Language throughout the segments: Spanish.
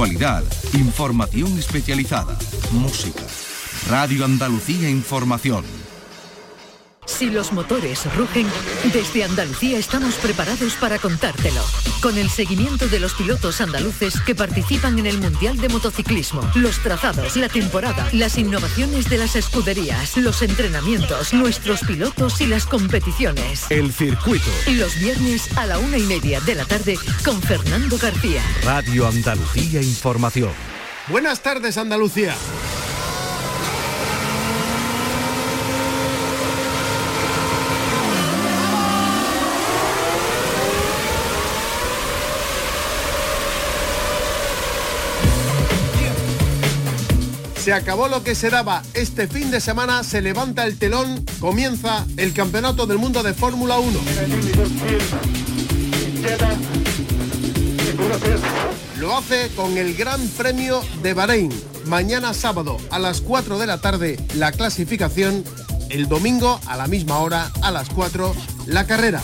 Actualidad, información especializada, música. Radio Andalucía Información. Si los motores rugen, desde Andalucía estamos preparados para contártelo. Con el seguimiento de los pilotos andaluces que participan en el Mundial de Motociclismo, los trazados, la temporada, las innovaciones de las escuderías, los entrenamientos, nuestros pilotos y las competiciones. El circuito. Los viernes a la una y media de la tarde con Fernando García. Radio Andalucía Información. Buenas tardes, Andalucía. Se acabó lo que se daba. Este fin de semana se levanta el telón, comienza el Campeonato del Mundo de Fórmula 1. Lo hace con el Gran Premio de Bahrein. Mañana sábado a las 4 de la tarde la clasificación. El domingo a la misma hora, a las 4, la carrera.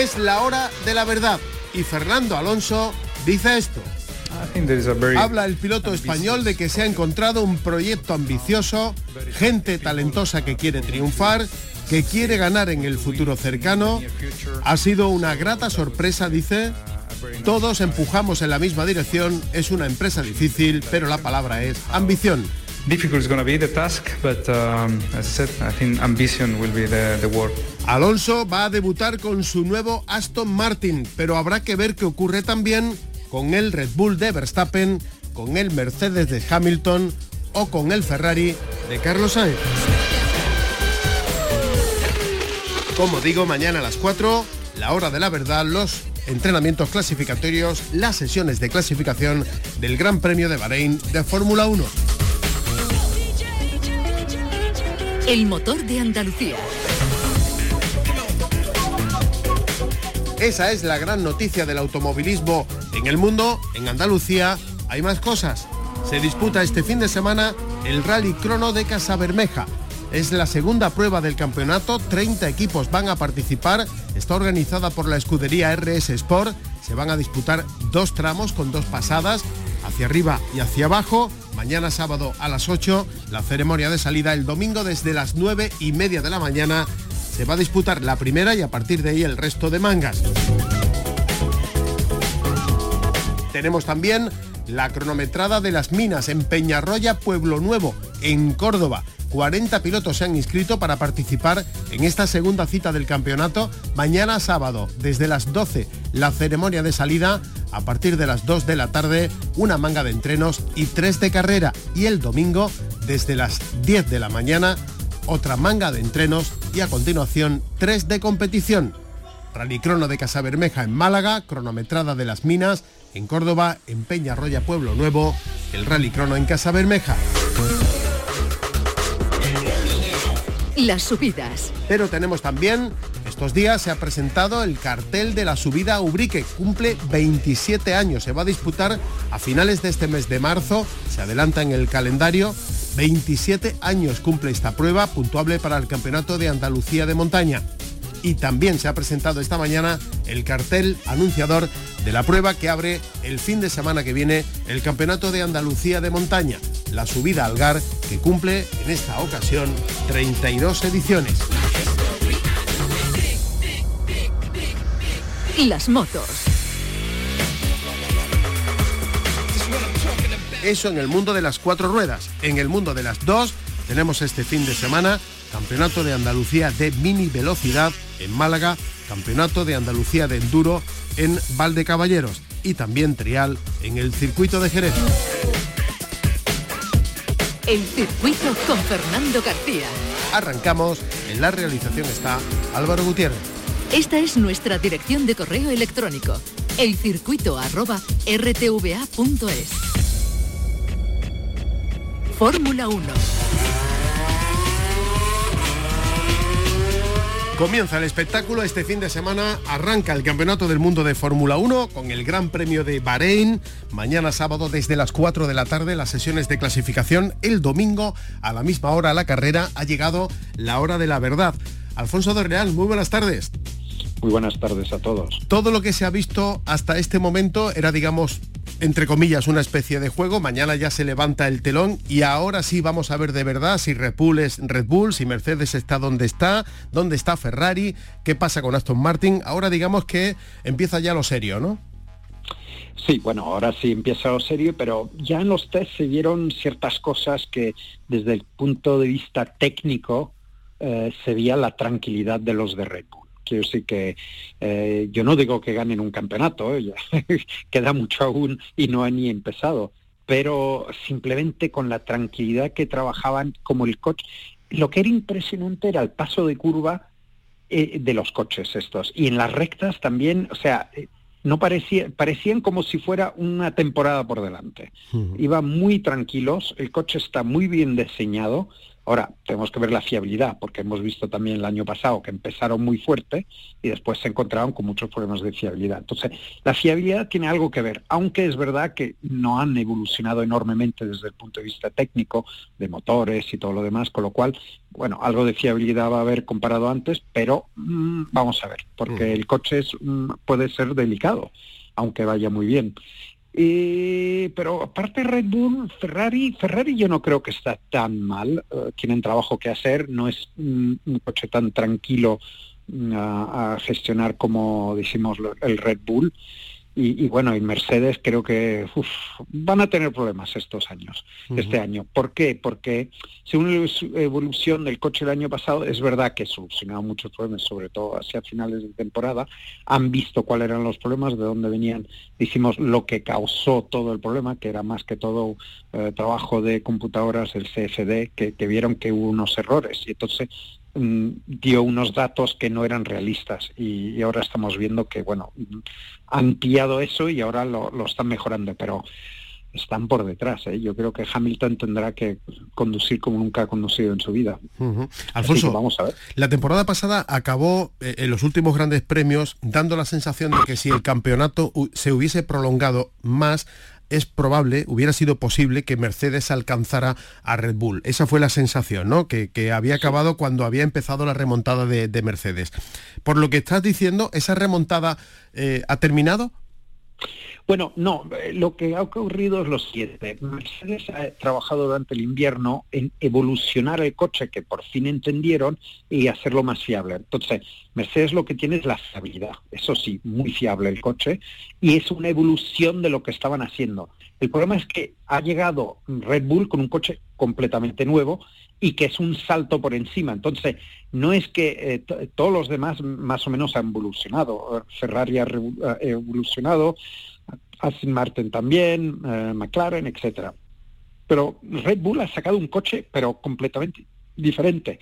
Es la hora de la verdad y Fernando Alonso dice esto. Habla el piloto español de que se ha encontrado un proyecto ambicioso, gente talentosa que quiere triunfar, que quiere ganar en el futuro cercano. Ha sido una grata sorpresa, dice. Todos empujamos en la misma dirección, es una empresa difícil, pero la palabra es ambición. Difficult is going to be the task, but um, as I said, I think ambition will be the, the word. Alonso va a debutar con su nuevo Aston Martin, pero habrá que ver qué ocurre también con el Red Bull de Verstappen, con el Mercedes de Hamilton o con el Ferrari de Carlos Sainz. Como digo, mañana a las 4, la hora de la verdad, los entrenamientos clasificatorios, las sesiones de clasificación del Gran Premio de Bahrein de Fórmula 1. El motor de Andalucía. Esa es la gran noticia del automovilismo en el mundo. En Andalucía hay más cosas. Se disputa este fin de semana el Rally Crono de Casabermeja. Es la segunda prueba del campeonato, 30 equipos van a participar, está organizada por la escudería RS Sport, se van a disputar dos tramos con dos pasadas, hacia arriba y hacia abajo, mañana sábado a las 8, la ceremonia de salida el domingo desde las 9 y media de la mañana, se va a disputar la primera y a partir de ahí el resto de mangas. Tenemos también la cronometrada de las minas en Peñarroya, Pueblo Nuevo, en Córdoba. 40 pilotos se han inscrito para participar en esta segunda cita del campeonato. Mañana sábado, desde las 12, la ceremonia de salida. A partir de las 2 de la tarde, una manga de entrenos y tres de carrera. Y el domingo, desde las 10 de la mañana, otra manga de entrenos y a continuación tres de competición. Rallycrono de Casabermeja en Málaga, cronometrada de las Minas en Córdoba, en Peñarroya Pueblo Nuevo, el Rallycrono en Casabermeja. Las subidas. Pero tenemos también, estos días se ha presentado el cartel de la subida Ubrique, cumple 27 años, se va a disputar a finales de este mes de marzo, se adelanta en el calendario, 27 años cumple esta prueba, puntuable para el Campeonato de Andalucía de Montaña. Y también se ha presentado esta mañana el cartel anunciador de la prueba que abre el fin de semana que viene el Campeonato de Andalucía de Montaña, la subida al Gar, que cumple en esta ocasión 32 ediciones. Las motos. Eso en el mundo de las cuatro ruedas. En el mundo de las dos tenemos este fin de semana Campeonato de Andalucía de Mini Velocidad en Málaga, Campeonato de Andalucía de Enduro en Valdecaballeros y también trial en el circuito de Jerez. El circuito con Fernando García. Arrancamos, en la realización está Álvaro Gutiérrez. Esta es nuestra dirección de correo electrónico, elcircuito@rtva.es. Fórmula 1 Comienza el espectáculo este fin de semana, arranca el Campeonato del Mundo de Fórmula 1 con el Gran Premio de Bahrein, mañana sábado desde las 4 de la tarde las sesiones de clasificación, el domingo a la misma hora la carrera ha llegado la hora de la verdad. Alfonso de Real, muy buenas tardes. Muy buenas tardes a todos. Todo lo que se ha visto hasta este momento era, digamos, entre comillas, una especie de juego. Mañana ya se levanta el telón y ahora sí vamos a ver de verdad si Red Bull es Red Bull, si Mercedes está donde está, dónde está Ferrari, qué pasa con Aston Martin. Ahora digamos que empieza ya lo serio, ¿no? Sí, bueno, ahora sí empieza lo serio, pero ya en los test se vieron ciertas cosas que desde el punto de vista técnico eh, se veía la tranquilidad de los de Red Bull. Quiero decir que eh, yo no digo que ganen un campeonato, ¿eh? queda mucho aún y no han ni empezado, pero simplemente con la tranquilidad que trabajaban como el coche. Lo que era impresionante era el paso de curva eh, de los coches estos. Y en las rectas también, o sea, no parecía, parecían como si fuera una temporada por delante. Iban muy tranquilos, el coche está muy bien diseñado, Ahora, tenemos que ver la fiabilidad, porque hemos visto también el año pasado que empezaron muy fuerte y después se encontraron con muchos problemas de fiabilidad. Entonces, la fiabilidad tiene algo que ver, aunque es verdad que no han evolucionado enormemente desde el punto de vista técnico, de motores y todo lo demás, con lo cual, bueno, algo de fiabilidad va a haber comparado antes, pero mm, vamos a ver, porque mm. el coche es, mm, puede ser delicado, aunque vaya muy bien. Eh, pero aparte Red Bull, Ferrari, Ferrari yo no creo que está tan mal, eh, tienen trabajo que hacer, no es un, coche tan tranquilo mm, a, gestionar como decimos el Red Bull. Y, bueno, y Mercedes creo que van a tener problemas estos años, este año. ¿Por qué? Porque según la evolución del coche del año pasado, es verdad que solucionado muchos problemas, sobre todo hacia finales de temporada. Han visto cuáles eran los problemas, de dónde venían, decimos, lo que causó todo el problema, que era más que todo eh, trabajo de computadoras, el CFD, que, que vieron que hubo unos errores. Y entonces dio unos datos que no eran realistas y, ahora estamos viendo que, bueno, han pillado eso y ahora lo, están mejorando, pero están por detrás. ¿eh? Yo creo que Hamilton tendrá que conducir como nunca ha conducido en su vida. Alfonso, vamos a ver. la temporada pasada acabó eh, en los últimos grandes premios dando la sensación de que si el campeonato se hubiese prolongado más, es probable, hubiera sido posible que Mercedes alcanzara a Red Bull. Esa fue la sensación, ¿no? Que, había acabado cuando había empezado la remontada de, Mercedes. Por lo que estás diciendo, ¿esa remontada eh, ha terminado? Bueno, no, eh, lo que ha ocurrido es lo siguiente. Mercedes ha trabajado durante el invierno en evolucionar el coche que por fin entendieron y hacerlo más fiable. Entonces, Mercedes lo que tiene es la fiabilidad, eso sí, muy fiable el coche, y es una evolución de lo que estaban haciendo. El problema es que ha llegado Red Bull con un coche completamente nuevo y que es un salto por encima. Entonces, no es que eh, todos los demás más o menos han evolucionado. Ferrari ha evolucionado, Aston Martin también, eh, McLaren, etcétera. Pero Red Bull ha sacado un coche, pero completamente diferente.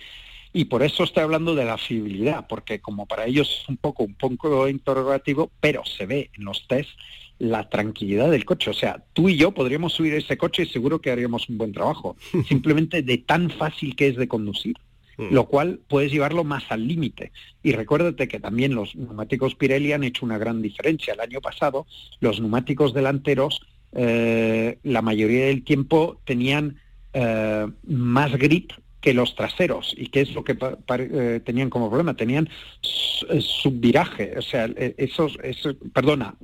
Y por eso estoy hablando de la fiabilidad, porque como para ellos es un poco, un poco interrogativo, pero se ve en los test la tranquilidad del coche. O sea, tú y yo podríamos subir ese coche y seguro que haríamos un buen trabajo. Simplemente de tan fácil que es de conducir. Mm. lo cual puedes llevarlo más al límite. Y recuérdate que también los neumáticos Pirelli han hecho una gran diferencia. El año pasado los neumáticos delanteros eh, la mayoría del tiempo tenían eh, más grip que los traseros. ¿Y qué es lo que eh, tenían como problema? Tenían subviraje, o sea, esos, esos, perdona,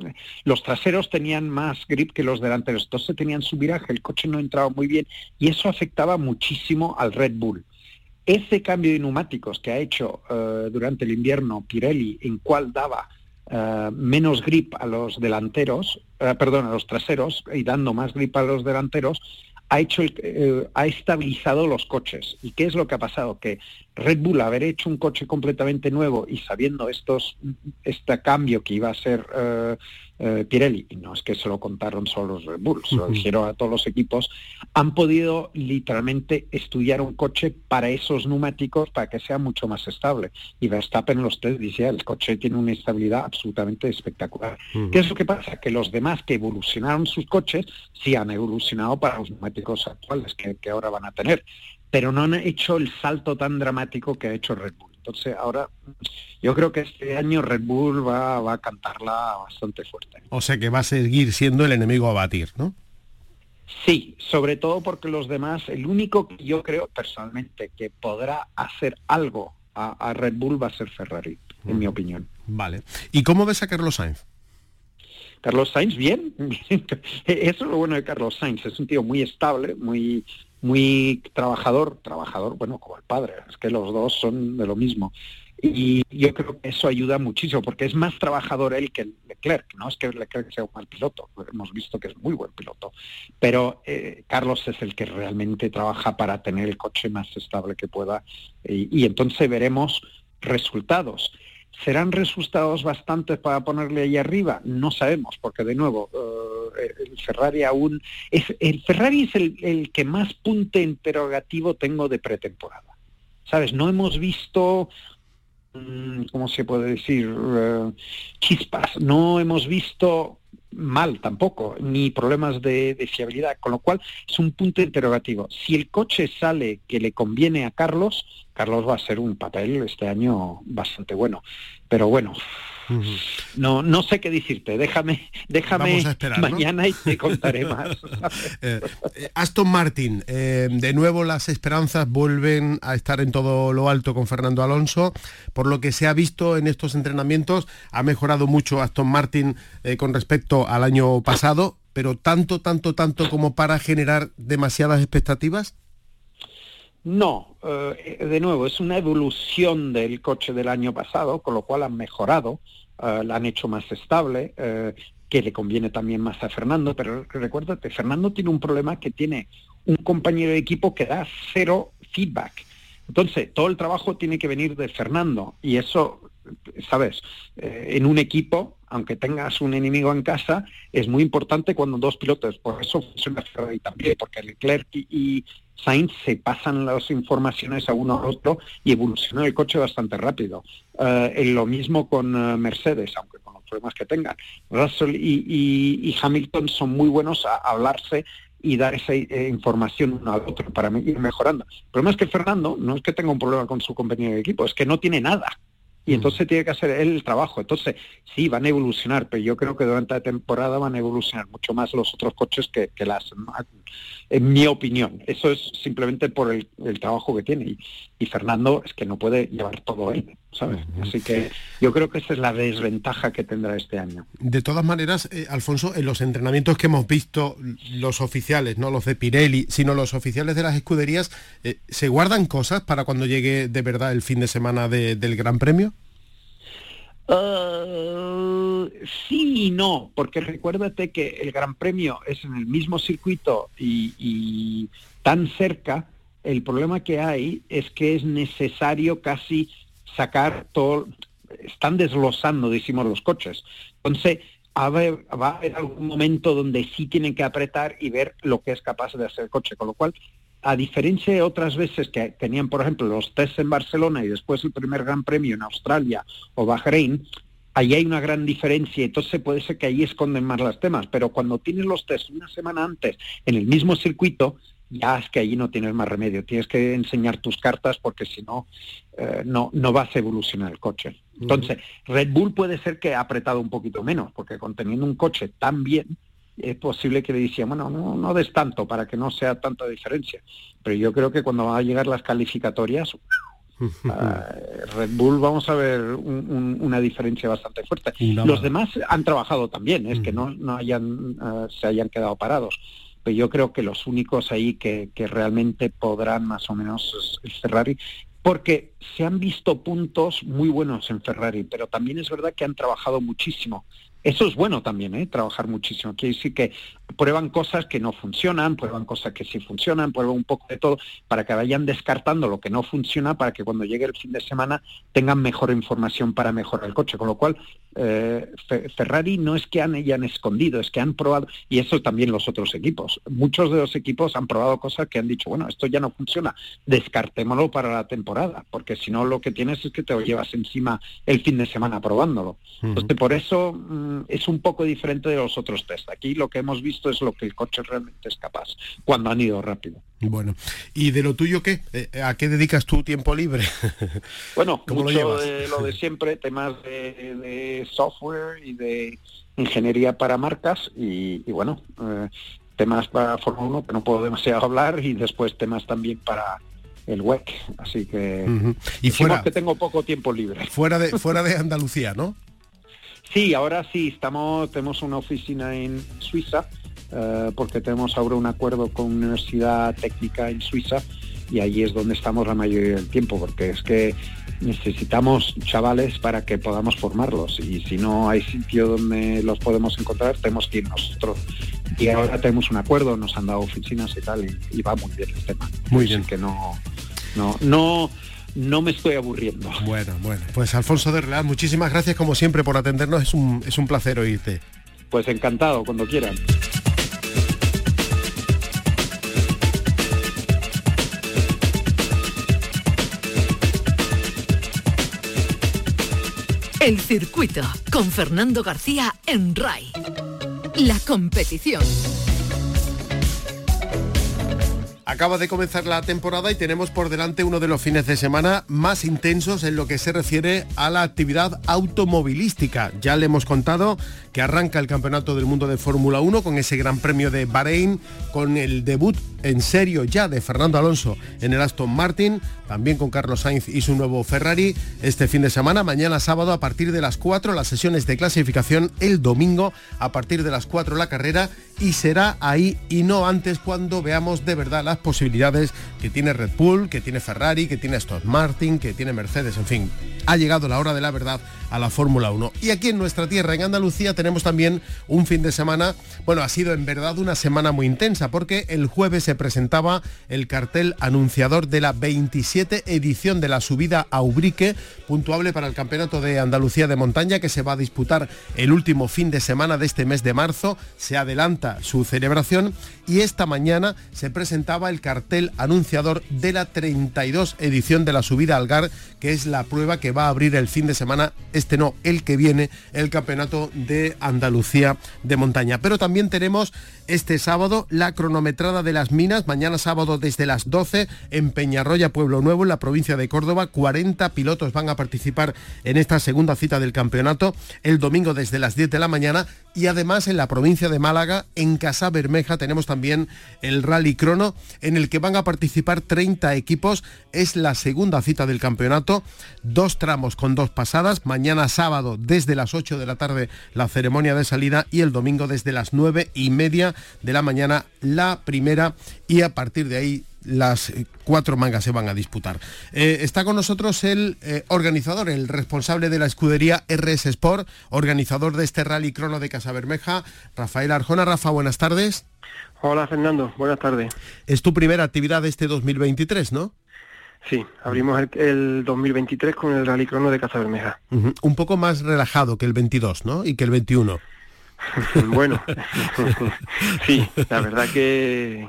los traseros tenían más grip que los delanteros, entonces tenían subviraje, el coche no entraba muy bien y eso afectaba muchísimo al Red Bull. Ese cambio de neumáticos que ha hecho eh, durante el invierno Pirelli, en cual daba eh, menos grip a los delanteros, eh, perdón, a los traseros y dando más grip a los delanteros, ha hecho ha estabilizado los coches. ¿Y qué es lo que ha pasado? Que Red Bull haber hecho un coche completamente nuevo y sabiendo estos este cambio que iba a ser eh, Pirelli, y no es que se lo contaron solo los Red Bull, se lo dijeron a todos los equipos, han podido literalmente estudiar un coche para esos neumáticos para que sea mucho más estable. Y Verstappen los test decía, el coche tiene una estabilidad absolutamente espectacular. ¿Qué es lo que pasa? Que los demás que evolucionaron sus coches sí han evolucionado para los neumáticos actuales que, que ahora van a tener, pero no han hecho el salto tan dramático que ha hecho Red Bull. Entonces ahora yo creo que este año Red Bull va, va a cantarla bastante fuerte. O sea que va a seguir siendo el enemigo a batir, ¿no? Sí, sobre todo porque los demás, el único que yo creo personalmente que podrá hacer algo a, Red Bull va a ser Ferrari, en mi opinión. Vale. ¿Y cómo ves a Carlos Sainz? Carlos Sainz, bien. Eso es lo bueno de Carlos Sainz. Es un tío muy estable, muy, muy trabajador, trabajador, bueno, como el padre. Es que los dos son de lo mismo. Y yo creo que eso ayuda muchísimo, porque es más trabajador él que Leclerc. No es que Leclerc sea un mal piloto, hemos visto que es muy buen piloto, pero eh, Carlos es el que realmente trabaja para tener el coche más estable que pueda. Y, entonces veremos resultados. ¿Serán resultados bastantes para ponerle ahí arriba? No sabemos, porque de nuevo, eh, el Ferrari aún... Es, el Ferrari es el, el que más punto interrogativo tengo de pretemporada. ¿Sabes? No hemos visto Mm, ¿cómo se puede decir? Eh, chispas. No hemos visto mal tampoco, ni problemas de, fiabilidad, con lo cual es un punto interrogativo. Si el coche sale que le conviene a Carlos, Carlos va a ser un papel este año bastante bueno. Pero bueno, no, no sé qué decirte, déjame, déjame mañana y te contaré más. Eh, eh, Aston Martin, eh, de nuevo las esperanzas vuelven a estar en todo lo alto con Fernando Alonso. Por lo que se ha visto en estos entrenamientos, ha mejorado mucho Aston Martin con respecto al año pasado, pero tanto, tanto, tanto como para generar demasiadas expectativas. No, eh, de nuevo, es una evolución del coche del año pasado, con lo cual han mejorado, eh, la han hecho más estable, eh, que le conviene también más a Fernando, pero recuérdate, Fernando tiene un problema que tiene un compañero de equipo que da cero feedback. Entonces, todo el trabajo tiene que venir de Fernando y eso, sabes, en un equipo, aunque tengas un enemigo en casa, es muy importante cuando dos pilotos, por eso funciona Ferrari también, porque Leclerc y, Sainz se pasan las informaciones a uno a otro y evoluciona el coche bastante rápido. Eh, lo mismo con eh, Mercedes, aunque con los problemas que tengan. Russell y, Hamilton son muy buenos a, hablarse y dar esa eh, información uno al otro para ir mejorando. El problema es que Fernando no es que tenga un problema con su compañero de equipo, es que no tiene nada y entonces tiene que hacer él el trabajo. Entonces, sí, van a evolucionar, pero yo creo que durante la temporada van a evolucionar mucho más los otros coches que, que las en mi opinión. Eso es simplemente por el, trabajo que tiene. Y, Fernando es que no puede llevar todo él, ¿sabes? Así que yo creo que esa es la desventaja que tendrá este año. De todas maneras, eh, Alfonso, en los entrenamientos que hemos visto, los oficiales, no los de Pirelli, sino los oficiales de las escuderías, eh, ¿se guardan cosas para cuando llegue de verdad el fin de semana del Gran Premio? Uh, sí y no, porque recuérdate que el Gran Premio es en el mismo circuito y, tan cerca, el problema que hay es que es necesario casi sacar todo, están desglosando, decimos, los coches. Entonces, va a haber algún momento donde sí tienen que apretar y ver lo que es capaz de hacer el coche, con lo cual a diferencia de otras veces que tenían, por ejemplo, los tests en Barcelona y después el primer Gran Premio en Australia o Bahrein, ahí hay una gran diferencia, entonces puede ser que ahí esconden más los temas, pero cuando tienes los tests una semana antes en el mismo circuito, ya es que ahí no tienes más remedio, tienes que enseñar tus cartas porque si no, eh, no, no vas a evolucionar el coche. Entonces, Red Bull puede ser que ha apretado un poquito menos, porque conteniendo un coche tan bien, es posible que le decían, bueno, no, no des tanto para que no sea tanta diferencia. Pero yo creo que cuando van a llegar las calificatorias, ah, Red Bull vamos a ver una diferencia bastante fuerte. Los demás han trabajado también, es que no, no hayan, ah, se hayan quedado parados. Pero yo creo que los únicos ahí que, que realmente podrán más o menos es Ferrari porque se han visto puntos muy buenos en Ferrari, pero también es verdad que han trabajado muchísimo. Eso es bueno también, ¿eh? trabajar muchísimo. Quiere decir que prueban cosas que no funcionan, prueban cosas que sí funcionan, prueban un poco de todo para que vayan descartando lo que no funciona para que cuando llegue el fin de semana tengan mejor información para mejorar el coche. Con lo cual, eh, Ferrari no es que han, hayan escondido, es que han probado, y eso también los otros equipos. Muchos de los equipos han probado cosas que han dicho, bueno, esto ya no funciona, descartémoslo para la temporada, porque si no lo que tienes es que te lo llevas encima el fin de semana probándolo. Entonces, por eso... Mm, es un poco diferente de los otros test. Aquí lo que hemos visto es lo que el coche realmente es capaz cuando han ido rápido. Bueno, ¿y de lo tuyo qué? Eh, ¿A qué dedicas tu tiempo libre? Bueno, mucho de lo de siempre, temas de, software y de ingeniería para marcas y, bueno, eh, temas para Fórmula 1 que no puedo demasiado hablar y después temas también para el WEC, así que y fuera que tengo poco tiempo libre. Fuera de fuera de Andalucía, ¿no? Sí, ahora sí, estamos tenemos una oficina en Suiza eh, porque tenemos ahora un acuerdo con una universidad técnica en Suiza y ahí es donde estamos la mayoría del tiempo, porque es que necesitamos chavales para que podamos formarlos y si no hay sitio donde los podemos encontrar, tenemos que ir nosotros. Y ahora tenemos un acuerdo, nos han dado oficinas y tal, y, va muy bien el tema. Muy bien. que no, no, no, no me estoy aburriendo. Bueno, bueno. Pues Alfonso de Real, muchísimas gracias como siempre por atendernos, es un, es un placer oírte. Pues encantado, cuando quieran. El circuito con Fernando García en RAI. La competición. Acaba de comenzar la temporada y tenemos por delante uno de los fines de semana más intensos en lo que se refiere a la actividad automovilística. Ya le hemos contado que arranca el Campeonato del Mundo de Fórmula 1 con ese Gran Premio de Bahrein, con el debut en serio ya de Fernando Alonso en el Aston Martin, también con Carlos Sainz y su nuevo Ferrari este fin de semana, mañana sábado a partir de las 4 las sesiones de clasificación, el domingo a partir de las 4 la carrera y será ahí y no antes cuando veamos de verdad las posibilidades que tiene Red Bull, que tiene Ferrari, que tiene Aston Martin, que tiene Mercedes, en fin. Ha llegado la hora de la verdad a la Fórmula 1. Y aquí en nuestra tierra, en Andalucía, tenemos también un fin de semana, bueno, ha sido en verdad una semana muy intensa, porque el jueves se presentaba el cartel anunciador de la 27 edición de la subida a Ubrique, puntuable para el Campeonato de Andalucía de Montaña, que se va a disputar el último fin de semana de este mes de marzo. Se adelanta su celebración y esta mañana se presentaba el cartel anunciador de la 32 edición de la subida al Gar, que es la prueba que va a abrir el fin de semana este no, el que viene, el Campeonato de Andalucía de Montaña. Pero también tenemos este sábado la cronometrada de las minas, mañana sábado desde las 12 en Peñarroya, Pueblo Nuevo, en la provincia de Córdoba. 40 pilotos van a participar en esta segunda cita del campeonato, el domingo desde las 10 de la mañana y además en la provincia de Málaga, en Casa Bermeja, tenemos también el Rally Crono, en el que van a participar 30 equipos. Es la segunda cita del campeonato, dos tramos con dos pasadas, mañana sábado desde las 8 de la tarde la ceremonia de salida y el domingo desde las 9 y media de la mañana la primera y a partir de ahí las cuatro mangas se van a disputar. Eh, está con nosotros el eh, organizador, el responsable de la escudería RS Sport, organizador de este rally crono de Casa Bermeja, Rafael Arjona. Rafa, buenas tardes. Hola Fernando, buenas tardes. Es tu primera actividad de este 2023, ¿no? Sí, abrimos el, 2023 con el rally crono de Casa Bermeja. Un poco más relajado que el 22, ¿no? Y que el 21. bueno, sí, la verdad que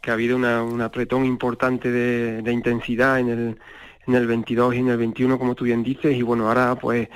que ha habido un apretón importante de, intensidad en el, en el 22 y en el 21, como tú bien dices, y bueno, ahora pues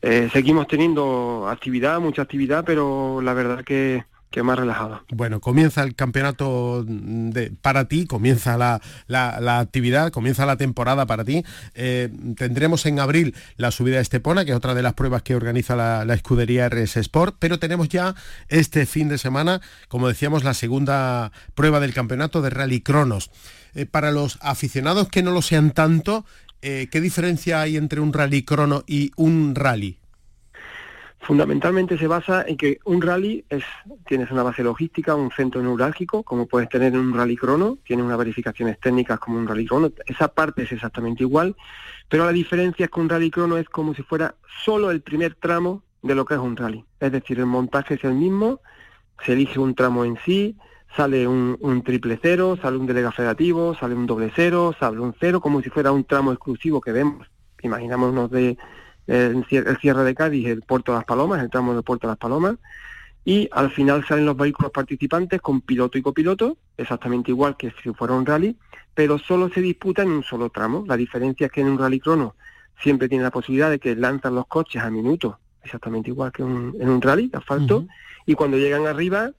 eh, seguimos teniendo actividad, mucha actividad, pero la verdad que, que más relajado. Bueno, comienza el campeonato de, para ti, comienza la, la, actividad, comienza la temporada para ti. Eh, tendremos en abril la subida a Estepona, que es otra de las pruebas que organiza la, escudería RS Sport, pero tenemos ya este fin de semana, como decíamos, la segunda prueba del campeonato de Rally Cronos. Eh, para los aficionados que no lo sean tanto, eh, ¿qué diferencia hay entre un rally crono y un rally? Fundamentalmente se basa en que un rally es, tienes una base logística, un centro neurálgico, como puedes tener en un rally crono, tienes unas verificaciones técnicas como un rally crono, esa parte es exactamente igual, pero la diferencia es que un rally crono es como si fuera solo el primer tramo de lo que es un rally. Es decir, el montaje es el mismo, se elige un tramo en sí, sale un, triple cero, sale un delega federativo, sale un doble cero, sale un cero, como si fuera un tramo exclusivo que vemos. Imaginámonos de el, cierre de Cádiz, el puerto de las Palomas, el tramo del puerto de las Palomas, y al final salen los vehículos participantes con piloto y copiloto, exactamente igual que si fuera un rally, pero solo se disputa en un solo tramo. La diferencia es que en un rally crono siempre tiene la posibilidad de que lanzan los coches a minuto exactamente igual que un, en un rally de asfalto, y cuando llegan arriba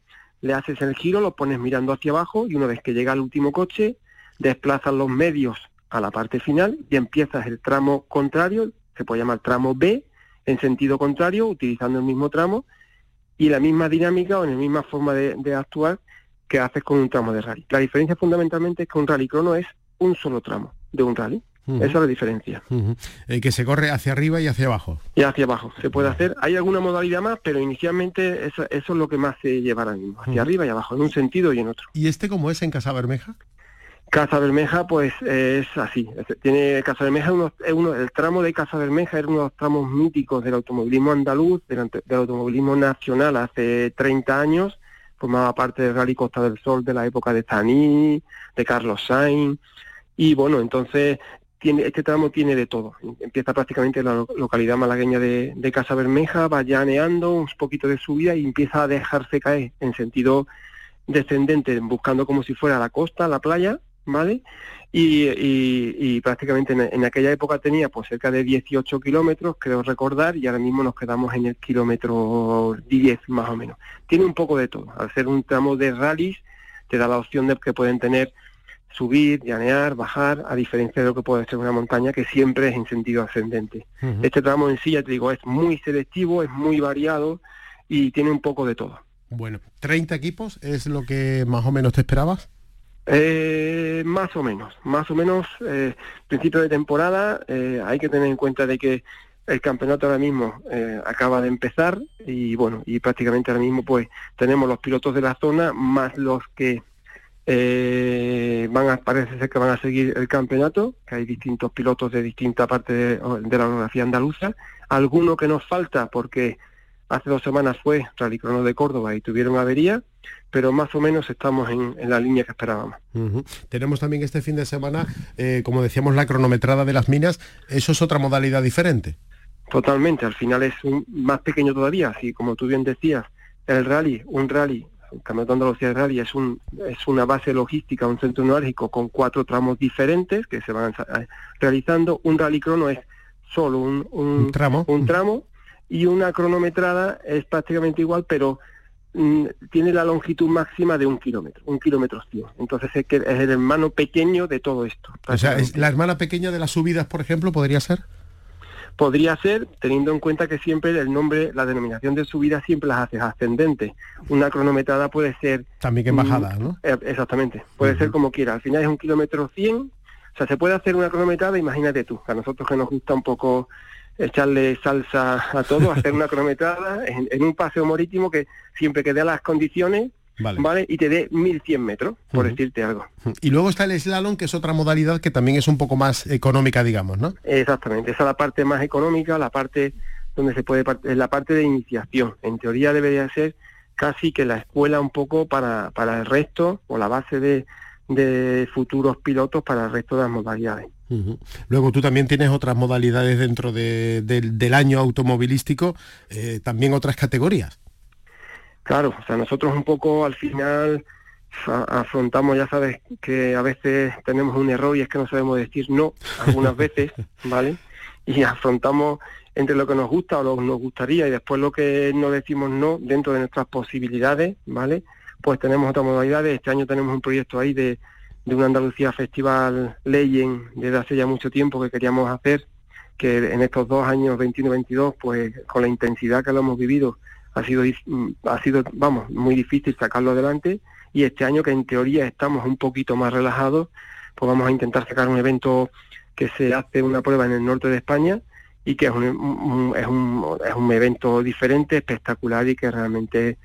le haces el giro, lo pones mirando hacia abajo y una vez que llega el último coche, desplazas los medios a la parte final y empiezas el tramo contrario, se puede llamar tramo B, en sentido contrario, utilizando el mismo tramo y la misma dinámica o en la misma forma de, actuar que haces con un tramo de rally. La diferencia fundamentalmente es que un rally crono es un solo tramo de un rally. Esa es la diferencia. El que se corre hacia arriba y hacia abajo. Y hacia abajo. Se puede hacer. Hay alguna modalidad más, pero inicialmente eso, es lo que más se lleva ahora mismo. Hacia arriba y abajo, en un sentido y en otro. ¿Y este cómo es en Casa Bermeja? Casa Bermeja, pues es así. Tiene Casa Bermeja, uno, el tramo de Casa Bermeja era uno de los tramos míticos del automovilismo andaluz, del, automovilismo nacional hace 30 años. Formaba parte del Rally Costa del Sol de la época de Taní, de Carlos Sainz. Y bueno, entonces tiene, este tramo tiene de todo. Empieza prácticamente en la localidad malagueña de, de Casa Bermeja, va llaneando un poquito de subida y empieza a dejarse caer en sentido descendente, buscando como si fuera la costa, la playa, ¿vale? Y, prácticamente en, aquella época tenía pues cerca de 18 kilómetros, creo recordar, y ahora mismo nos quedamos en el kilómetro 10 más o menos. Tiene un poco de todo. Al ser un tramo de rallies, te da la opción de que pueden tener subir, llanear, bajar, a diferencia de lo que puede ser una montaña que siempre es en sentido ascendente. Este tramo en sí, ya te digo, es muy selectivo, es muy variado y tiene un poco de todo. Bueno, ¿30 equipos es lo que más o menos te esperabas? Eh, más o menos, más o menos, eh, principio de temporada, eh, hay que tener en cuenta de que el campeonato ahora mismo eh, acaba de empezar y bueno, y prácticamente ahora mismo pues tenemos los pilotos de la zona más los que van a, parece ser que van a seguir el campeonato, que hay distintos pilotos de distinta parte de, de la geografía andaluza, alguno que nos falta porque hace dos semanas fue Rally Crono de Córdoba y tuvieron avería, pero más o menos estamos en, la línea que esperábamos. Tenemos también este fin de semana, eh, como decíamos, la cronometrada de las minas. ¿Eso es otra modalidad diferente? Totalmente, al final es un, más pequeño todavía, así como tú bien decías, el rally, un rally, el Campeonato de Andalucía de Rally es, un, es una base logística, un centro neurálgico con cuatro tramos diferentes que se van realizando. Un rally crono es solo un, tramo, un tramo y una cronometrada es prácticamente igual, pero mm, tiene la longitud máxima de un kilómetro, un kilómetro cien. Entonces es, que es el hermano pequeño de todo esto. O sea, es la hermana pequeña de las subidas, por ejemplo, podría ser. Podría ser, teniendo en cuenta que siempre el nombre, la denominación de subida siempre las haces ascendente. Una cronometrada puede ser... También que en bajada, ¿no? Eh, exactamente, puede ser como quiera. Al final es un kilómetro 100, o sea, se puede hacer una cronometrada, imagínate tú, a nosotros que nos gusta un poco echarle salsa a todo, hacer una cronometrada en, un paseo marítimo que siempre que dé las condiciones, vale. Y te dé 1100 metros, por decirte algo. Y luego está el slalom, que es otra modalidad que también es un poco más económica, digamos, ¿no? Exactamente, esa es la parte más económica, la parte donde se puede, la parte de iniciación. En teoría debería ser casi que la escuela un poco para, para el resto, o la base de, de futuros pilotos para el resto de las modalidades. Luego tú también tienes otras modalidades dentro del año automovilístico, eh, también otras categorías. Claro, o sea, nosotros un poco al final afrontamos, ya sabes, que a veces tenemos un error y es que no sabemos decir no, algunas veces, ¿vale? Y afrontamos entre lo que nos gusta o lo que nos gustaría y después lo que no decimos no dentro de nuestras posibilidades, ¿vale? Pues tenemos otras modalidades. Este año tenemos un proyecto ahí de, de un Andalucía Festival Leyen desde hace ya mucho tiempo que queríamos hacer, que en estos dos años 21-22, pues con la intensidad que lo hemos vivido, ha sido, ha sido, vamos, muy difícil sacarlo adelante. Y este año que en teoría estamos un poquito más relajados, pues vamos a intentar sacar un evento que se hace una prueba en el norte de España y que es un, es un, es un evento diferente, espectacular y que realmente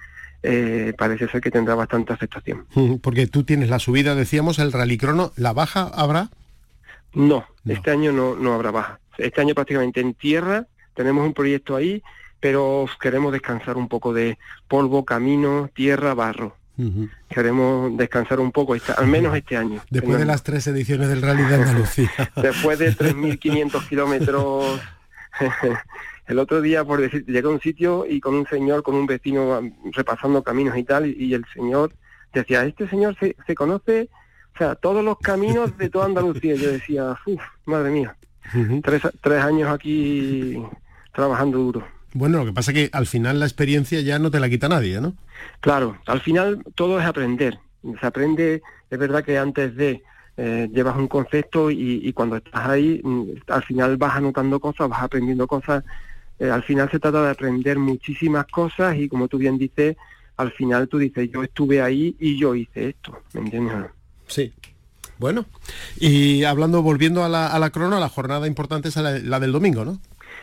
eh, parece ser que tendrá bastante aceptación. Porque tú tienes la subida, decíamos, el rallycrono, ¿la baja habrá? No, este año no, no habrá baja. Este año prácticamente en tierra tenemos un proyecto ahí, pero queremos descansar un poco de polvo, camino, tierra, barro. Queremos descansar un poco, al menos este año. Después de las tres ediciones del Rally de Andalucía. Después de 3.500 kilómetros El otro día, por decir, llegué a un sitio y con un señor, con un vecino repasando caminos y tal, y, el señor decía, este señor se, se, conoce, o sea, todos los caminos de toda Andalucía. Yo decía, uff, madre mía, tres, tres años aquí trabajando duro. Bueno, lo que pasa es que al final la experiencia ya no te la quita nadie, ¿no? Claro, al final todo es aprender. Se aprende, es verdad que antes de eh, llevas un concepto y, cuando estás ahí, mm, al final vas anotando cosas, vas aprendiendo cosas. Eh, al final se trata de aprender muchísimas cosas y como tú bien dices, al final tú dices, yo estuve ahí y yo hice esto, ¿me entiendes? Sí. Bueno, y hablando, volviendo a la, a la crono, la jornada importante es la, del domingo, ¿no?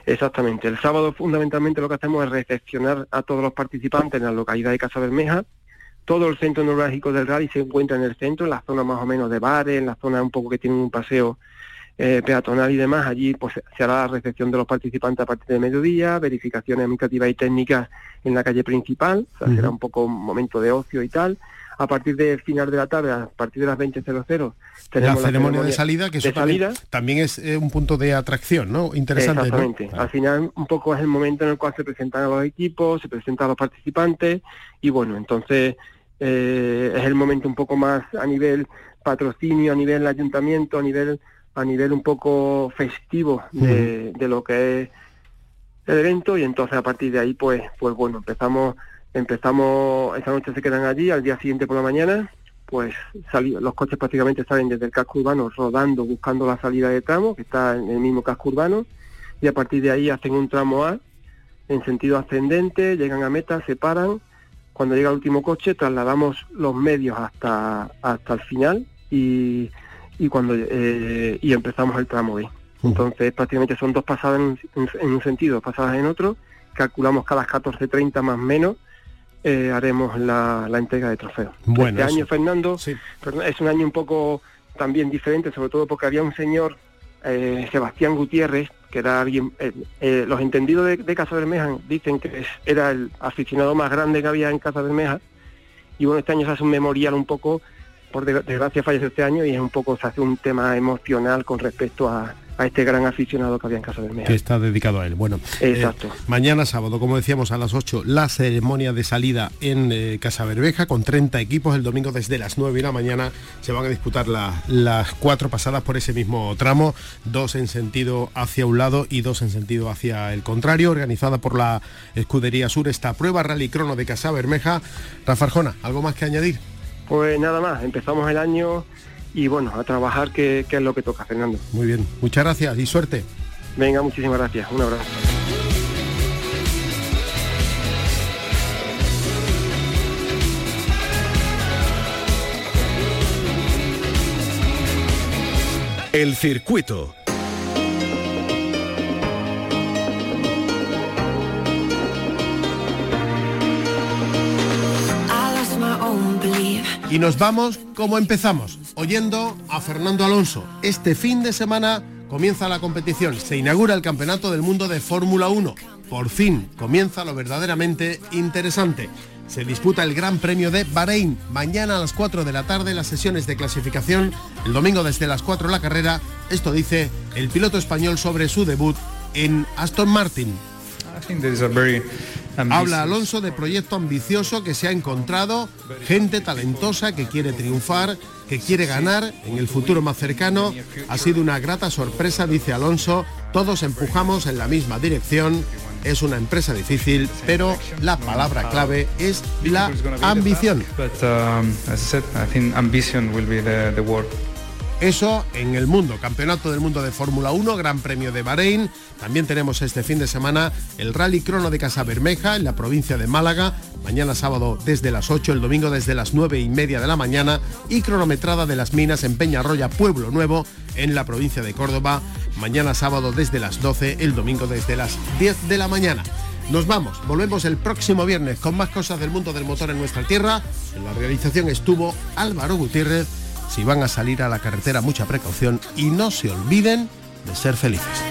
Exactamente. El sábado fundamentalmente lo que hacemos es recepcionar a todos los participantes en la localidad de Casa Bermeja. Todo el centro neurálgico del rally se encuentra en el centro, en la zona más o menos de bares, en la zona un poco que tiene un paseo eh, peatonal y demás. Allí pues se hará la recepción de los participantes a partir de mediodía, verificaciones administrativas y técnicas en la calle principal, o sea, será un poco un momento de ocio y tal a partir del final de la tarde, a partir de las 20.00, tenemos la ceremonia, de salida, que eso también, es eh, un punto de atracción, ¿no? Interesante. Exactamente. Al final un poco es el momento en el cual se presentan a los equipos, se presentan a los participantes y bueno, entonces eh, es el momento un poco más a nivel patrocinio, a nivel ayuntamiento, a nivel a nivel un poco festivo de, de lo que es el evento y entonces a partir de ahí pues pues bueno empezamos Empezamos, esta noche se quedan allí, al día siguiente por la mañana, pues los coches prácticamente salen desde el casco urbano rodando, buscando la salida de tramo, que está en el mismo casco urbano, y a partir de ahí hacen un tramo A en sentido ascendente, llegan a meta, se paran, cuando llega el último coche trasladamos los medios hasta, hasta el final y, y cuando eh, y empezamos el tramo B. Entonces prácticamente son dos pasadas en, en un sentido, pasadas en otro, calculamos cada 14.30 más menos, eh, haremos la, entrega de trofeos. Bueno, este año, Fernando, es un año un poco también diferente, sobre todo porque había un señor, eh, Sebastián Gutiérrez, que era alguien, eh, los entendidos de, de, Casa Bermeja dicen que era el aficionado más grande que había en Casa Bermeja, y bueno, este año se hace un memorial un poco, por desgracia falleció este año, y es un poco, se hace un tema emocional con respecto a, a este gran aficionado que había en Casa Bermeja. Que está dedicado a él. Bueno, eh, Exacto. mañana sábado, como decíamos, a las 8, la ceremonia de salida en eh, Casa Bermeja con 30 equipos. El domingo desde las 9 de la mañana se van a disputar las cuatro pasadas por ese mismo tramo, dos en sentido hacia un lado y dos en sentido hacia el contrario, organizada por la Escudería Sur. Esta prueba Rally Crono de Casa Bermeja. Rafa Arjona, ¿algo más que añadir? Pues nada más, empezamos el año y bueno, a trabajar que, es lo que toca, Fernando. Muy bien, muchas gracias y suerte. Venga, muchísimas gracias, un abrazo. El circuito Y nos vamos como empezamos, oyendo a Fernando Alonso. Este fin de semana comienza la competición, se inaugura el Campeonato del Mundo de Fórmula 1. Por fin comienza lo verdaderamente interesante. Se disputa el Gran Premio de Bahrein. Mañana a las 4 de la tarde las sesiones de clasificación. El domingo desde las 4 la carrera. Esto dice el piloto español sobre su debut en Aston Martin. Habla Alonso de proyecto ambicioso que se ha encontrado, gente talentosa que quiere triunfar, que quiere ganar en el futuro más cercano. Ha sido una grata sorpresa, dice Alonso. Todos empujamos en la misma dirección. Es una empresa difícil, pero la palabra clave es la ambición. Eso en el mundo, Campeonato del Mundo de Fórmula 1, Gran Premio de Bahrein. También tenemos este fin de semana el Rally Crono de Casa Bermeja en la provincia de Málaga. Mañana sábado desde las 8, el domingo desde las 9 y media de la mañana. Y cronometrada de las minas en Peñarroya, Pueblo Nuevo, en la provincia de Córdoba. Mañana sábado desde las 12, el domingo desde las 10 de la mañana. Nos vamos, volvemos el próximo viernes con más cosas del mundo del motor en nuestra tierra. En la realización estuvo Álvaro Gutiérrez si van a salir a la carretera, mucha precaución y no se olviden de ser felices.